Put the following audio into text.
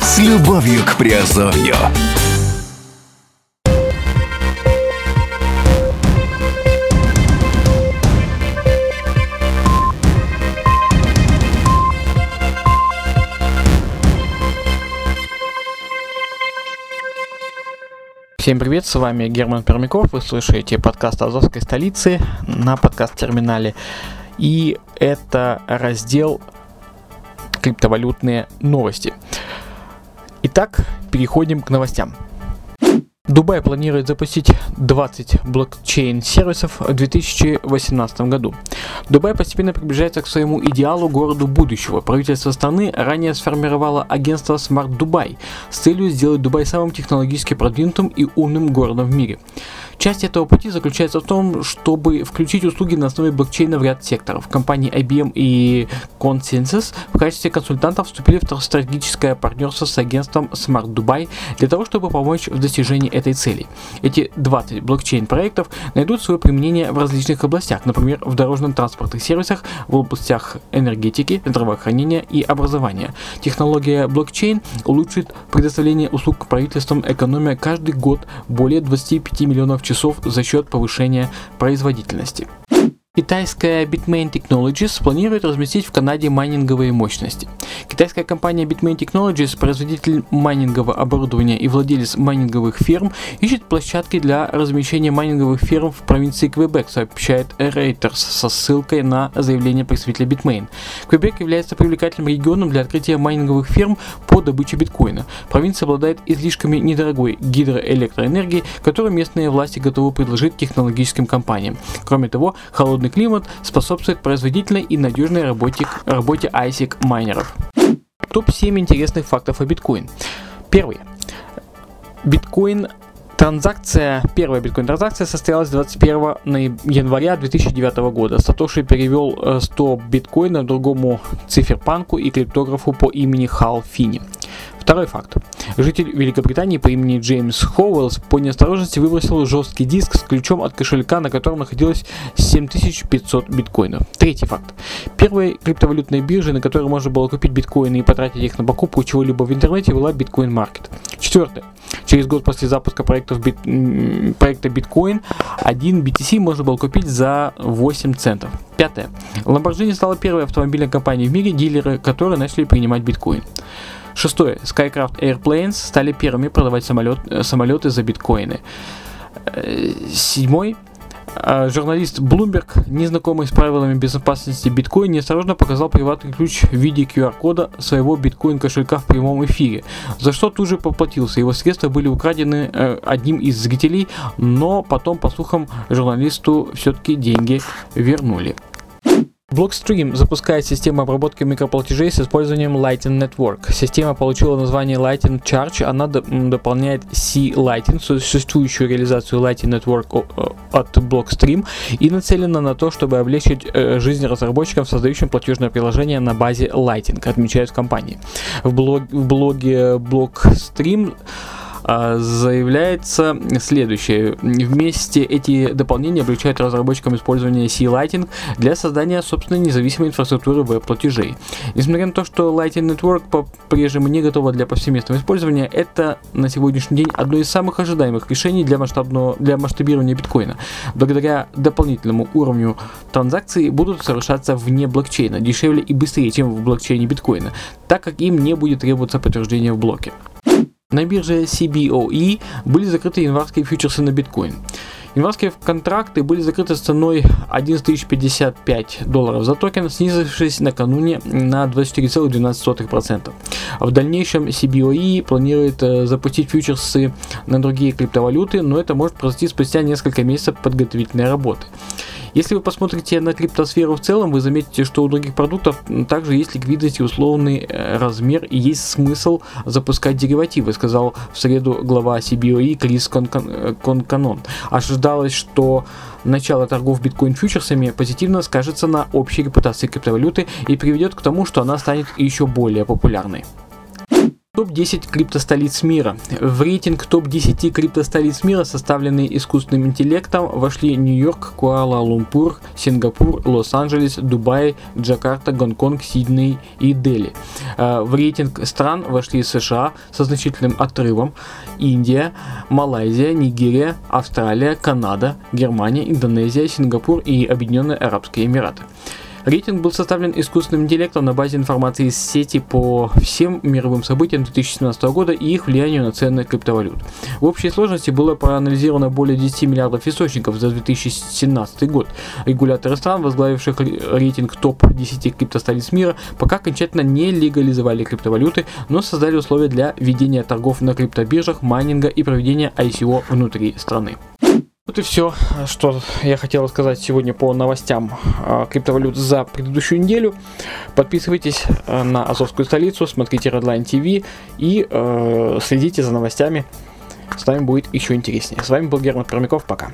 С любовью к Приазовью. Всем привет, с вами Герман Пермяков, вы слушаете подкаст Азовской столицы на подкаст-терминале. И это раздел криптовалютные новости. Итак, переходим к новостям. Дубай планирует запустить 20 блокчейн-сервисов в 2018 году. Дубай постепенно приближается к своему идеалу городу будущего. Правительство страны ранее сформировало агентство Smart Dubai с целью сделать Дубай самым технологически продвинутым и умным городом в мире. Часть этого пути заключается в том, чтобы включить услуги на основе блокчейна в ряд секторов. Компании IBM и Consensus в качестве консультантов вступили в стратегическое партнерство с агентством Smart Dubai для того, чтобы помочь в достижении этой цели. Эти 20 блокчейн-проектов найдут свое применение в различных областях, например, в дорожно-транспортных сервисах, в областях энергетики, здравоохранения и образования. Технология блокчейн улучшит предоставление услуг правительствам, экономия каждый год более 25 миллионов часов за счет повышения производительности. Китайская Bitmain Technologies планирует разместить в Канаде майнинговые мощности. Китайская компания Bitmain Technologies, производитель майнингового оборудования и владелец майнинговых ферм, ищет площадки для размещения майнинговых ферм в провинции Квебек, сообщает Reuters со ссылкой на заявление представителя Bitmain. Квебек является привлекательным регионом для открытия майнинговых ферм по добыче биткоина. Провинция обладает излишками недорогой гидроэлектроэнергии, которую местные власти готовы предложить технологическим компаниям. Кроме того, холодный климат способствует производительной и надежной работе, работе ISIC майнеров. Топ-7 интересных фактов о биткоин. Первый. Биткоин Транзакция, первая биткоин-транзакция состоялась 21 января 2009 года. Сатоши перевел 100 биткоина другому циферпанку и криптографу по имени Хал Фини. Второй факт. Житель Великобритании по имени Джеймс Хоуэллс по неосторожности выбросил жесткий диск с ключом от кошелька, на котором находилось 7500 биткоинов. Третий факт. Первой криптовалютной биржей, на которой можно было купить биткоины и потратить их на покупку чего-либо в интернете, была Bitcoin Market. Четвертое. Через год после запуска проектов бит, проекта Bitcoin один BTC можно было купить за 8 центов. Пятое. Lamborghini стала первой автомобильной компанией в мире, дилеры которой начали принимать биткоин. Шестое. Skycraft Airplanes стали первыми продавать самолет, самолеты за биткоины. Седьмой. Журналист Bloomberg, незнакомый с правилами безопасности биткоин, неосторожно показал приватный ключ в виде QR-кода своего биткоин кошелька в прямом эфире, за что тут же поплатился. Его средства были украдены э, одним из зрителей, но потом, по слухам, журналисту все-таки деньги вернули. Blockstream запускает систему обработки микроплатежей с использованием Lightning Network. Система получила название Lightning Charge, она дополняет C-Lightning, существующую реализацию Lightning Network от Blockstream, и нацелена на то, чтобы облегчить э, жизнь разработчикам, создающим платежное приложение на базе Lightning, отмечают в компании. В, блог, в блоге Blockstream заявляется следующее. Вместе эти дополнения облегчают разработчикам использование C-Lighting для создания собственной независимой инфраструктуры веб-платежей. Несмотря на то, что Lightning Network по-прежнему не готова для повсеместного использования, это на сегодняшний день одно из самых ожидаемых решений для, масштабного, для масштабирования биткоина. Благодаря дополнительному уровню транзакций будут совершаться вне блокчейна, дешевле и быстрее, чем в блокчейне биткоина, так как им не будет требоваться подтверждение в блоке. На бирже CBOE были закрыты январские фьючерсы на биткоин. Январские контракты были закрыты с ценой 11 055 долларов за токен, снизившись накануне на 24,12%. В дальнейшем CBOE планирует э, запустить фьючерсы на другие криптовалюты, но это может произойти спустя несколько месяцев подготовительной работы. Если вы посмотрите на криптосферу в целом, вы заметите, что у других продуктов также есть ликвидность и условный э, размер, и есть смысл запускать деривативы, сказал в среду глава CBOE Крис Конканон. Ожидалось, что начало торгов биткоин-фьючерсами позитивно скажется на общей репутации криптовалюты и приведет к тому, что она станет еще более популярной. Топ-10 криптостолиц мира. В рейтинг топ-10 криптостолиц мира, составленный искусственным интеллектом, вошли Нью-Йорк, Куала-Лумпур, Сингапур, Лос-Анджелес, Дубай, Джакарта, Гонконг, Сидней и Дели. Э, в рейтинг стран вошли США со значительным отрывом, Индия, Малайзия, Нигерия, Австралия, Канада, Германия, Индонезия, Сингапур и Объединенные Арабские Эмираты. Рейтинг был составлен искусственным интеллектом на базе информации из сети по всем мировым событиям 2017 года и их влиянию на цены криптовалют. В общей сложности было проанализировано более 10 миллиардов источников за 2017 год. Регуляторы стран, возглавивших рейтинг топ-10 криптостолиц мира, пока окончательно не легализовали криптовалюты, но создали условия для ведения торгов на криптобиржах, майнинга и проведения ICO внутри страны. Вот и все, что я хотел сказать сегодня по новостям э, криптовалют за предыдущую неделю. Подписывайтесь э, на Азовскую столицу, смотрите Redline TV и э, следите за новостями. С вами будет еще интереснее. С вами был Герман Пермяков. Пока.